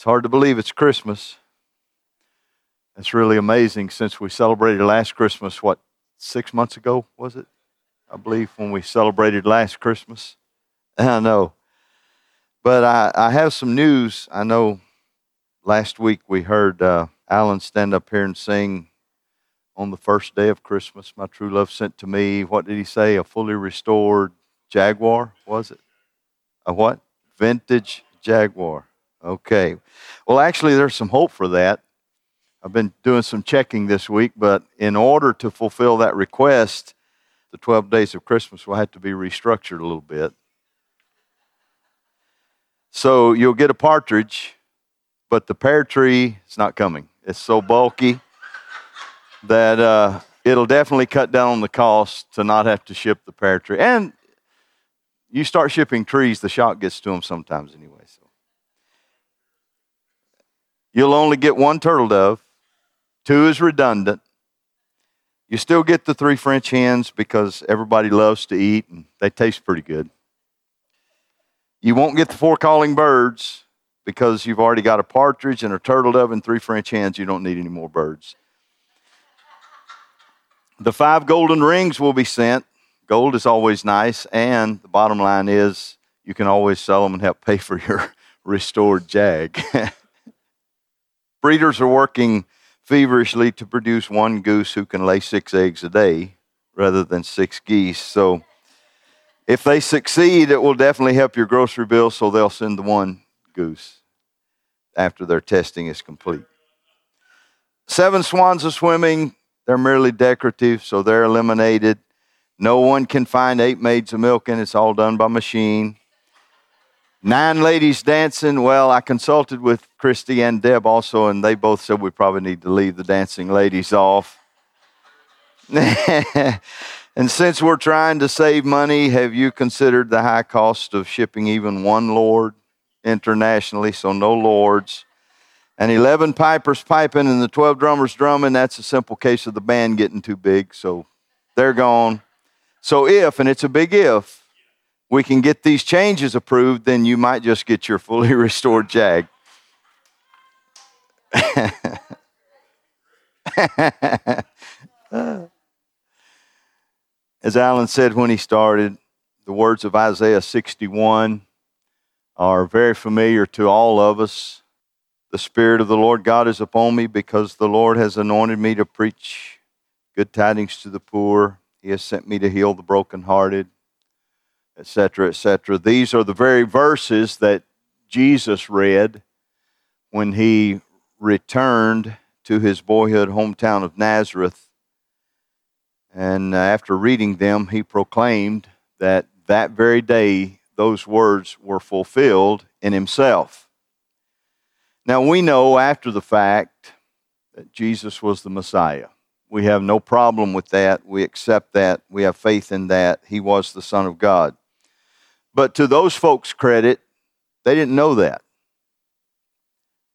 It's hard to believe it's Christmas. It's really amazing since we celebrated last Christmas, what, six months ago, was it? I believe when we celebrated last Christmas. I know. But I, I have some news. I know last week we heard uh, Alan stand up here and sing on the first day of Christmas, My True Love Sent to Me. What did he say? A fully restored Jaguar, was it? A what? Vintage Jaguar. Okay. Well, actually, there's some hope for that. I've been doing some checking this week, but in order to fulfill that request, the 12 days of Christmas will have to be restructured a little bit. So you'll get a partridge, but the pear tree is not coming. It's so bulky that uh, it'll definitely cut down on the cost to not have to ship the pear tree. And you start shipping trees, the shock gets to them sometimes anyway. You'll only get one turtle dove. Two is redundant. You still get the three French hens because everybody loves to eat and they taste pretty good. You won't get the four calling birds because you've already got a partridge and a turtle dove and three French hens. You don't need any more birds. The five golden rings will be sent. Gold is always nice, and the bottom line is you can always sell them and help pay for your restored jag. Breeders are working feverishly to produce one goose who can lay six eggs a day rather than six geese. So if they succeed, it will definitely help your grocery bill, so they'll send the one goose after their testing is complete. Seven swans are swimming. They're merely decorative, so they're eliminated. No one can find eight maids of milking. It's all done by machine. Nine ladies dancing. Well, I consulted with Christy and Deb also, and they both said we probably need to leave the dancing ladies off. And since we're trying to save money, have you considered the high cost of shipping even one Lord internationally? So no Lords. And 11 pipers piping and the 12 drummers drumming. That's a simple case of the band getting too big. So they're gone. So if, and it's a big if, we can get these changes approved, then you might just get your fully restored Jag. As Alan said when he started, the words of Isaiah 61 are very familiar to all of us. The Spirit of the Lord God is upon me because the Lord has anointed me to preach good tidings to the poor. He has sent me to heal the brokenhearted, etc., etc. These are the very verses that Jesus read when he returned to his boyhood hometown of Nazareth and after reading them, he proclaimed that that very day those words were fulfilled in himself. Now we know after the fact that Jesus was the Messiah. We have no problem with that. We accept that. We have faith in that. He was the Son of God. But to those folks' credit, they didn't know that.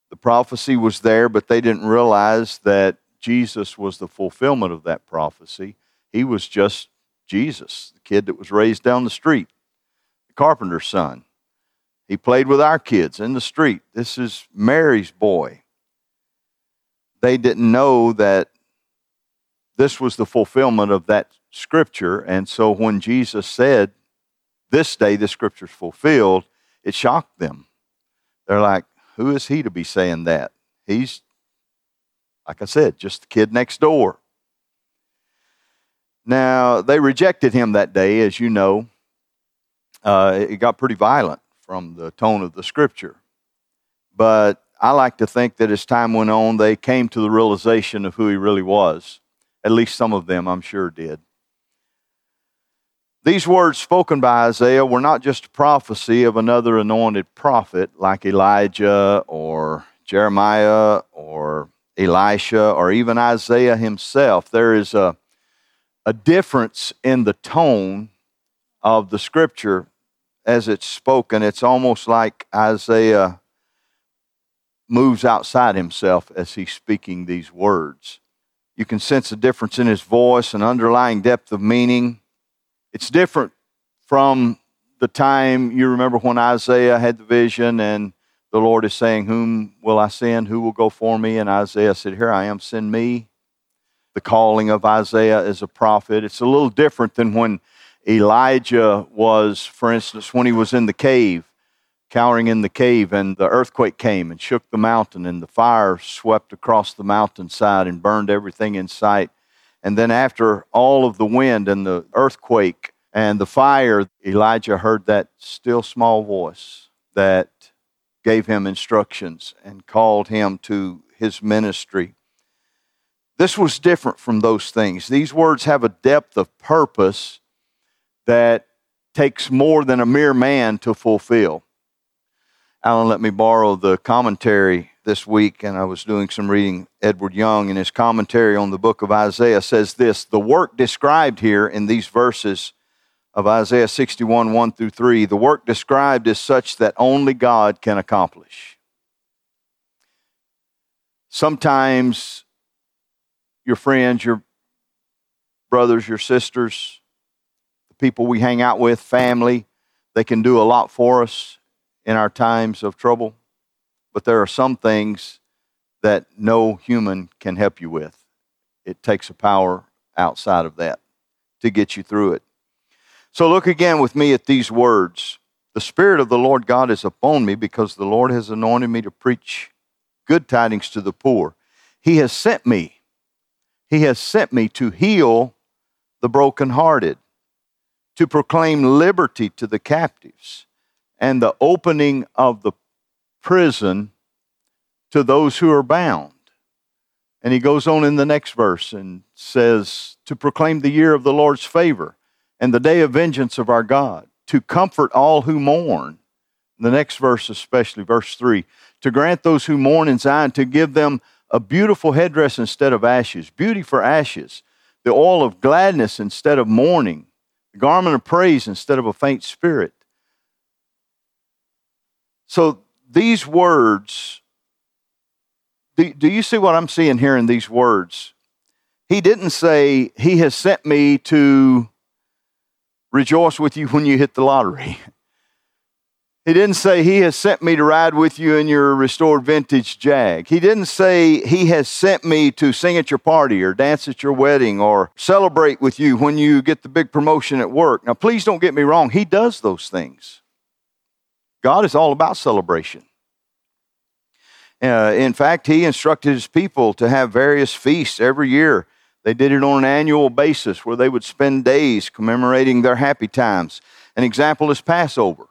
The prophecy was there, but they didn't realize that Jesus was the fulfillment of that prophecy. He was just Jesus, the kid that was raised down the street, the carpenter's son. He played with our kids in the street. This is Mary's boy. They didn't know that this was the fulfillment of that scripture. And so when Jesus said, This day the scripture's fulfilled, it shocked them. They're like, Who is he to be saying that? He's, like I said, just the kid next door. Now, they rejected him that day, as you know. Uh, it got pretty violent from the tone of the scripture. But I like to think that as time went on, they came to the realization of who he really was. At least some of them, I'm sure, did. These words spoken by Isaiah were not just a prophecy of another anointed prophet like Elijah or Jeremiah or Elisha or even Isaiah himself. There is a a difference in the tone of the scripture as it's spoken. It's almost like Isaiah moves outside himself as he's speaking these words. You can sense a difference in his voice, an underlying depth of meaning. It's different from the time you remember when Isaiah had the vision and the Lord is saying, Whom will I send? Who will go for me? And Isaiah said, Here I am, send me. The calling of Isaiah as a prophet. It's a little different than when Elijah was, for instance, when he was in the cave, cowering in the cave, and the earthquake came and shook the mountain, and the fire swept across the mountainside and burned everything in sight. And then, after all of the wind and the earthquake and the fire, Elijah heard that still small voice that gave him instructions and called him to his ministry. This was different from those things. These words have a depth of purpose that takes more than a mere man to fulfill. Alan let me borrow the commentary this week, and I was doing some reading. Edward Young, in his commentary on the book of Isaiah, says this The work described here in these verses of Isaiah 61 1 through 3, the work described is such that only God can accomplish. Sometimes your friends, your brothers, your sisters, the people we hang out with, family, they can do a lot for us in our times of trouble. But there are some things that no human can help you with. It takes a power outside of that to get you through it. So look again with me at these words. The Spirit of the Lord God is upon me because the Lord has anointed me to preach good tidings to the poor. He has sent me. He has sent me to heal the brokenhearted, to proclaim liberty to the captives and the opening of the prison to those who are bound. And he goes on in the next verse and says, To proclaim the year of the Lord's favor and the day of vengeance of our God, to comfort all who mourn. The next verse, especially, verse 3 to grant those who mourn in Zion, to give them a beautiful headdress instead of ashes, beauty for ashes, the oil of gladness instead of mourning the garment of praise instead of a faint spirit. So these words, do, you see what I'm seeing here in these words? He didn't say, He has sent me to rejoice with you when you hit the lottery. He didn't say, He has sent me to ride with you in your restored vintage Jag. He didn't say, He has sent me to sing at your party or dance at your wedding or celebrate with you when you get the big promotion at work. Now, please don't get me wrong. He does those things. God is all about celebration. Uh, in fact, He instructed His people to have various feasts every year. They did it on an annual basis where they would spend days commemorating their happy times. An example is Passover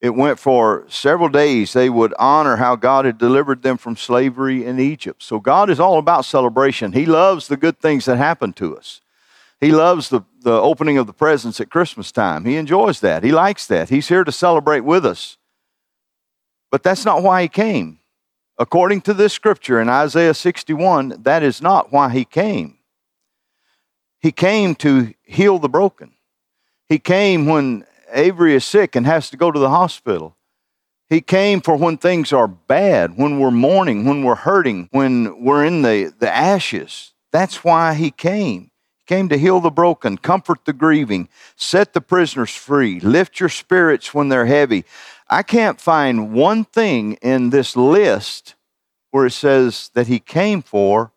it went for several days. They would honor how God had delivered them from slavery in Egypt. So God is all about celebration. He loves the good things that happen to us. He loves the, the opening of the presents at Christmas time. He enjoys that. He likes that. He's here to celebrate with us. But that's not why he came. According to this scripture in Isaiah 61, that is not why he came. He came to heal the broken. He came when Avery is sick and has to go to the hospital. He came for when things are bad, when we're mourning, when we're hurting, when we're in the, the ashes. That's why he came. Came to heal the broken, comfort the grieving, set the prisoners free, lift your spirits when they're heavy. I can't find one thing in this list where it says that he came for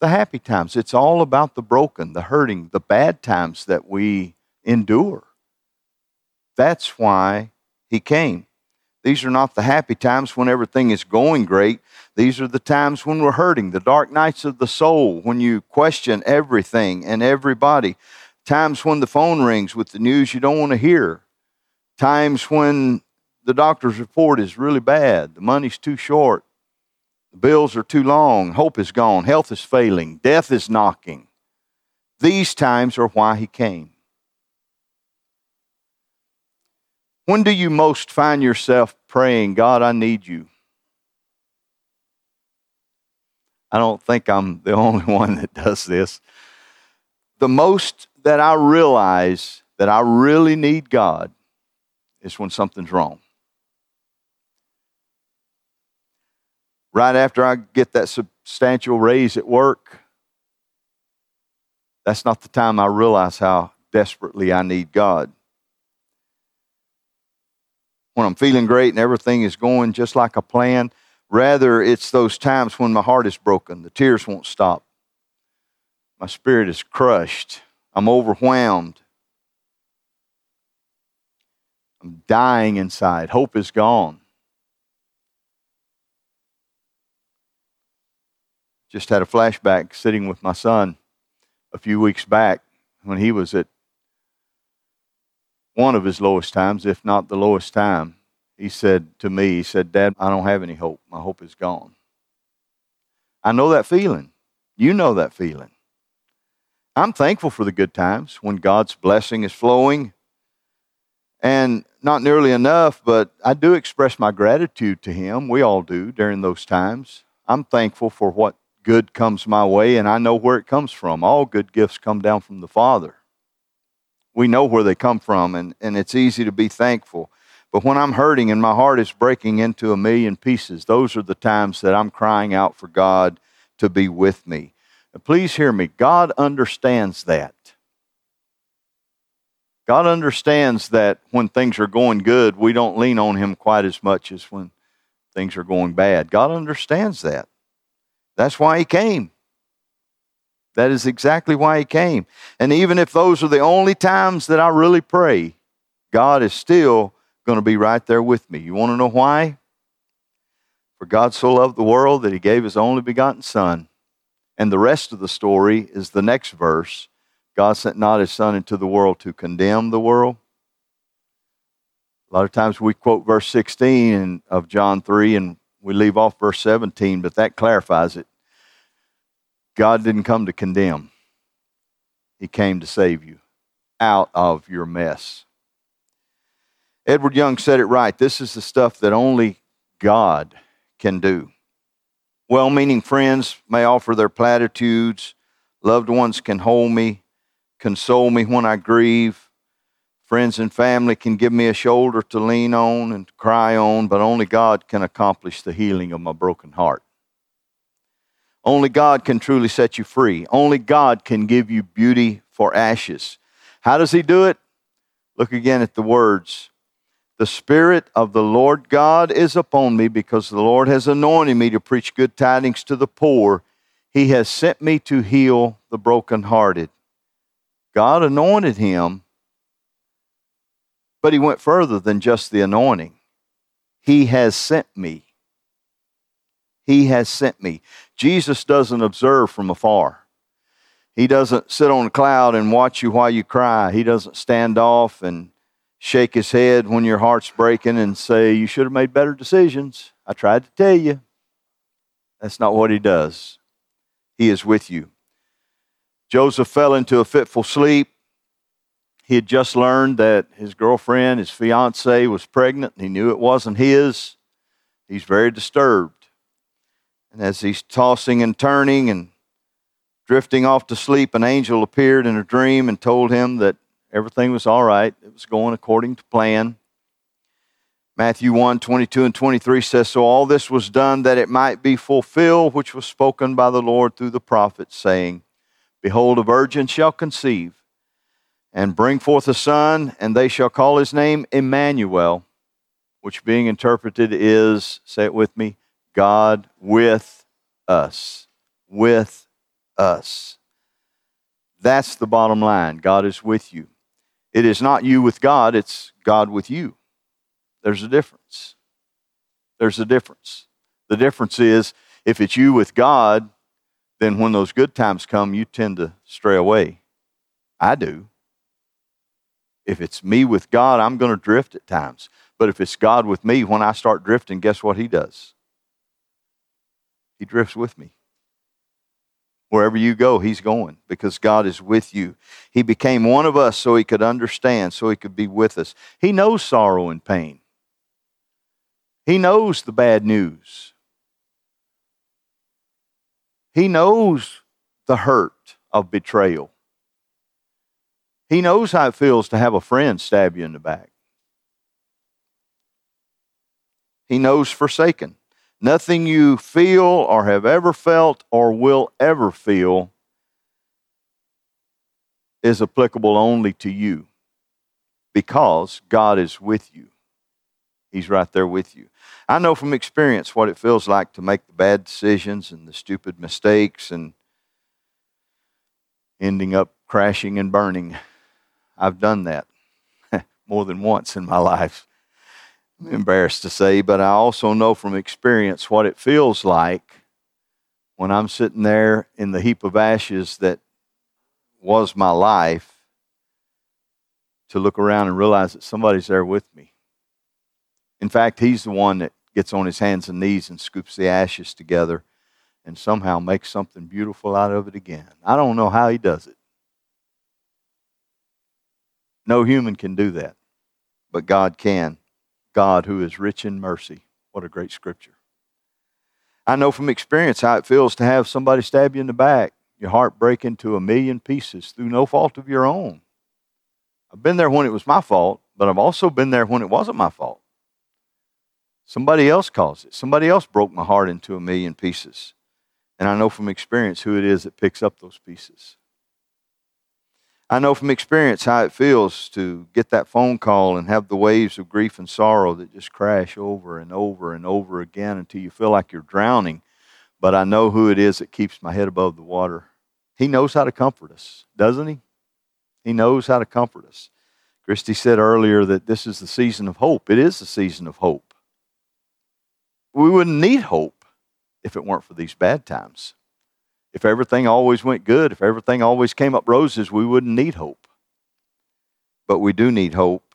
the happy times. It's all about the broken, the hurting, the bad times that we endure. That's why he came. These are not the happy times when everything is going great. These are the times when we're hurting, the dark nights of the soul, when you question everything and everybody. Times when the phone rings with the news you don't want to hear. Times when the doctor's report is really bad, the money's too short, the bills are too long, hope is gone, health is failing, death is knocking. These times are why he came. When do you most find yourself praying, God, I need you? I don't think I'm the only one that does this. The most that I realize that I really need God is when something's wrong. Right after I get that substantial raise at work, that's not the time I realize how desperately I need God. When I'm feeling great and everything is going just like a plan. Rather, it's those times when my heart is broken, the tears won't stop. My spirit is crushed. I'm overwhelmed. I'm dying inside. Hope is gone. Just had a flashback sitting with my son a few weeks back when he was at one of his lowest times, if not the lowest time. He said to me, he said, Dad, I don't have any hope. My hope is gone. I know that feeling. You know that feeling. I'm thankful for the good times when God's blessing is flowing. And not nearly enough, but I do express my gratitude to Him. We all do during those times. I'm thankful for what good comes my way, and I know where it comes from. All good gifts come down from the Father. We know where they come from, and, and it's easy to be thankful. But when I'm hurting and my heart is breaking into a million pieces, those are the times that I'm crying out for God to be with me. And please hear me God understands that. God understands that when things are going good, we don't lean on Him quite as much as when things are going bad. God understands that. That's why He came. That is exactly why He came. And even if those are the only times that I really pray, God is still going to be right there with me. You want to know why? For God so loved the world that He gave His only begotten Son. And the rest of the story is the next verse God sent not his Son into the world to condemn the world. A lot of times we quote verse 16 of John 3 and we leave off verse 17, but that clarifies it. God didn't come to condemn, He came to save you out of your mess. Edward Young said it right. This is the stuff that only God can do. Well meaning friends may offer their platitudes, loved ones can hold me, console me when I grieve. Friends and family can give me a shoulder to lean on and cry on, but only God can accomplish the healing of my broken heart. Only God can truly set you free. Only God can give you beauty for ashes. How does He do it? Look again at the words. The Spirit of the Lord God is upon me because the Lord has anointed me to preach good tidings to the poor. He has sent me to heal the brokenhearted God anointed him, but he went further than just the anointing. He has sent me. He has sent me. Jesus doesn't observe from afar. He doesn't sit on a cloud and watch you while you cry. He doesn't stand off and shake his head when your heart's breaking and say, You should have made better decisions. I tried to tell you. That's not what he does. He is with you. Joseph fell into a fitful sleep. He had just learned that his girlfriend, his fiancee, was pregnant. He knew it wasn't his. He's very disturbed. And as he's tossing and turning and drifting off to sleep, an angel appeared in a dream and told him that everything was all right. It was going according to plan. Matthew 1 22 and 23 says, So all this was done that it might be fulfilled, which was spoken by the Lord through the prophets, saying, Behold, a virgin shall conceive and bring forth a son, and they shall call his name Emmanuel, which being interpreted is, say it with me, God with us. With us. That's the bottom line. God is with you. It is not you with God, it's God with you. There's a difference. There's a difference. The difference is if it's you with God, then when those good times come, you tend to stray away. I do. If it's me with God, I'm going to drift at times. But if it's God with me, when I start drifting, guess what He does? He drifts with me. Wherever you go, He's going because God is with you. He became one of us so He could understand, so He could be with us. He knows sorrow and pain, He knows the bad news. He knows the hurt of betrayal. He knows how it feels to have a friend stab you in the back. He knows forsaken. Nothing you feel or have ever felt or will ever feel is applicable only to you because God is with you. He's right there with you. I know from experience what it feels like to make the bad decisions and the stupid mistakes and ending up crashing and burning. I've done that more than once in my life. I'm embarrassed to say, but I also know from experience what it feels like when I'm sitting there in the heap of ashes that was my life to look around and realize that somebody's there with me. In fact, he's the one that gets on his hands and knees and scoops the ashes together and somehow makes something beautiful out of it again. I don't know how he does it. No human can do that, but God can. God, who is rich in mercy. What a great scripture. I know from experience how it feels to have somebody stab you in the back, your heart break into a million pieces through no fault of your own. I've been there when it was my fault, but I've also been there when it wasn't my fault. Somebody else caused it. Somebody else broke my heart into a million pieces. And I know from experience who it is that picks up those pieces. I know from experience how it feels to get that phone call and have the waves of grief and sorrow that just crash over and over and over again until you feel like you're drowning. But I know who it is that keeps my head above the water. He knows how to comfort us, doesn't he? He knows how to comfort us. Christy said earlier that this is the season of hope. It is the season of hope we wouldn't need hope if it weren't for these bad times. If everything always went good, if everything always came up roses, we wouldn't need hope. But we do need hope,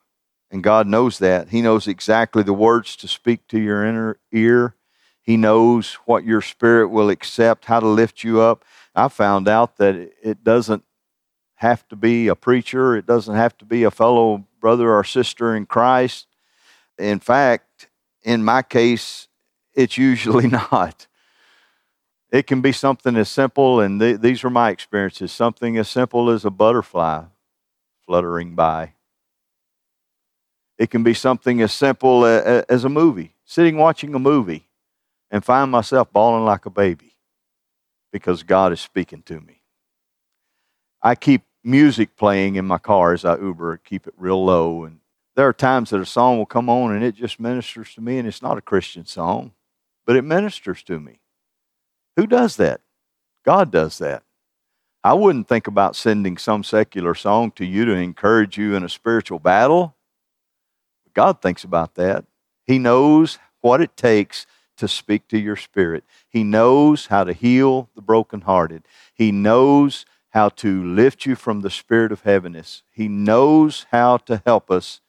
and God knows that. He knows exactly the words to speak to your inner ear. He knows what your spirit will accept, how to lift you up. I found out that it doesn't have to be a preacher, it doesn't have to be a fellow brother or sister in Christ. In fact, in my case, it's usually not. It can be something as simple, and th- these are my experiences something as simple as a butterfly fluttering by. It can be something as simple as, as a movie, sitting watching a movie and find myself bawling like a baby because God is speaking to me. I keep music playing in my car as I Uber, keep it real low. And there are times that a song will come on and it just ministers to me, and it's not a Christian song but it ministers to me. Who does that? God does that. I wouldn't think about sending some secular song to you to encourage you in a spiritual battle. God thinks about that. He knows what it takes to speak to your spirit. He knows how to heal the brokenhearted. He knows how to lift you from the spirit of heaviness. He knows how to help us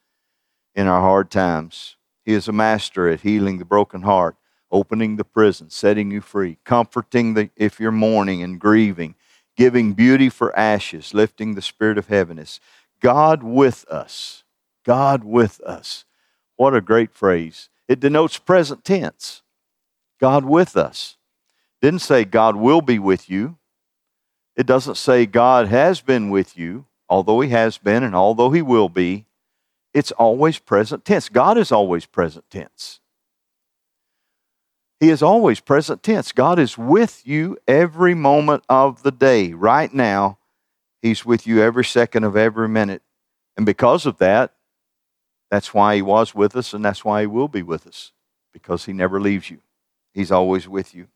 in our hard times. He is a master at healing the broken heart opening the prison, setting you free, comforting the, if you're mourning and grieving, giving beauty for ashes, lifting the spirit of heaviness. God with us. God with us. What a great phrase. It denotes present tense. God with us. Didn't say God will be with you. It doesn't say God has been with you, although He has been and although He will be. It's always present tense. God is always present tense. He is always present tense. God is with you every moment of the day. Right now, He's with you every second of every minute. And because of that, that's why He was with us and that's why He will be with us, because He never leaves you. He's always with you.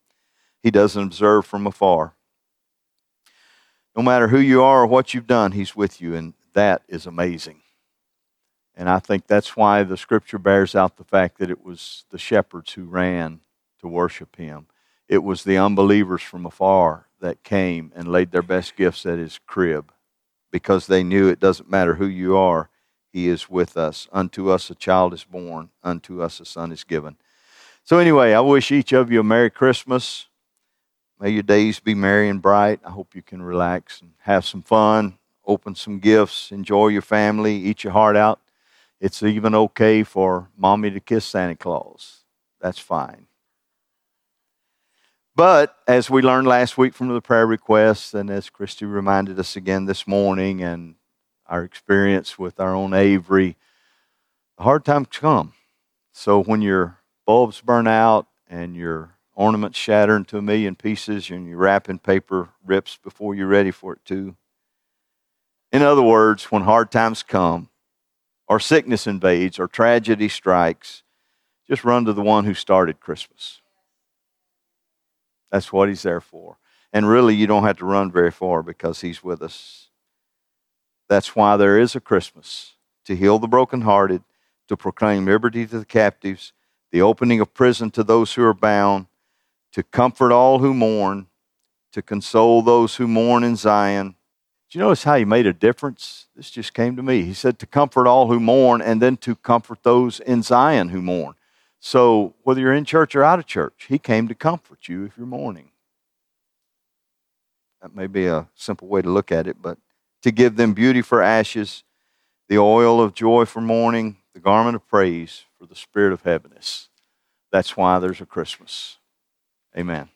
He doesn't observe from afar. No matter who you are or what you've done, He's with you, and that is amazing. And I think that's why the scripture bears out the fact that it was the shepherds who ran to worship him. It was the unbelievers from afar that came and laid their best gifts at his crib because they knew it doesn't matter who you are, he is with us. Unto us a child is born, unto us a son is given. So, anyway, I wish each of you a Merry Christmas. May your days be merry and bright. I hope you can relax and have some fun, open some gifts, enjoy your family, eat your heart out. It's even okay for mommy to kiss Santa Claus. That's fine. But as we learned last week from the prayer requests, and as Christy reminded us again this morning, and our experience with our own Avery, the hard times come. So when your bulbs burn out and your ornaments shatter into a million pieces and your wrapping paper rips before you're ready for it to. In other words, when hard times come, or sickness invades, or tragedy strikes, just run to the one who started Christmas. That's what he's there for. And really, you don't have to run very far because he's with us. That's why there is a Christmas to heal the brokenhearted, to proclaim liberty to the captives, the opening of prison to those who are bound, to comfort all who mourn, to console those who mourn in Zion. Do you notice how he made a difference? This just came to me. He said to comfort all who mourn and then to comfort those in Zion who mourn. So, whether you're in church or out of church, he came to comfort you if you're mourning. That may be a simple way to look at it, but to give them beauty for ashes, the oil of joy for mourning, the garment of praise for the spirit of heaviness. That's why there's a Christmas. Amen.